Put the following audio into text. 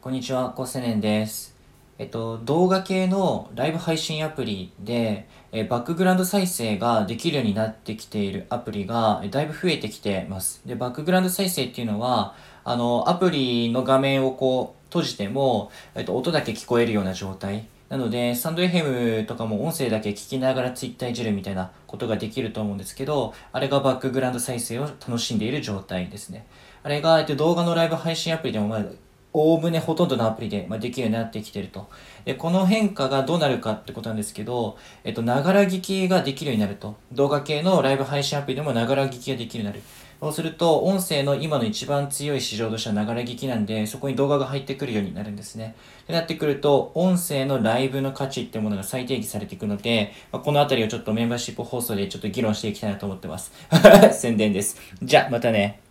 こんにちは、高青年です。えっと、動画系のライブ配信アプリで、えバックグラウンド再生ができるようになってきているアプリがだいぶ増えてきてます。で、バックグラウンド再生っていうのは、あの、アプリの画面をこう閉じても、えっと、音だけ聞こえるような状態。なので、スタンド FM とかも音声だけ聞きながら Twitter いじるみたいなことができると思うんですけど、あれがバックグラウンド再生を楽しんでいる状態ですね。あれが、えっと、動画のライブ配信アプリでもまあおおむねほとんどのアプリで、ま、できるようになってきてると。で、この変化がどうなるかってことなんですけど、えっと、ながら聞きができるようになると。動画系のライブ配信アプリでもながら聞きができるようになる。そうすると、音声の今の一番強い市場としてはながら聞きなんで、そこに動画が入ってくるようになるんですね。でなってくると、音声のライブの価値ってものが再定義されていくので、まあ、このあたりをちょっとメンバーシップ放送でちょっと議論していきたいなと思ってます。宣伝です。じゃ、またね。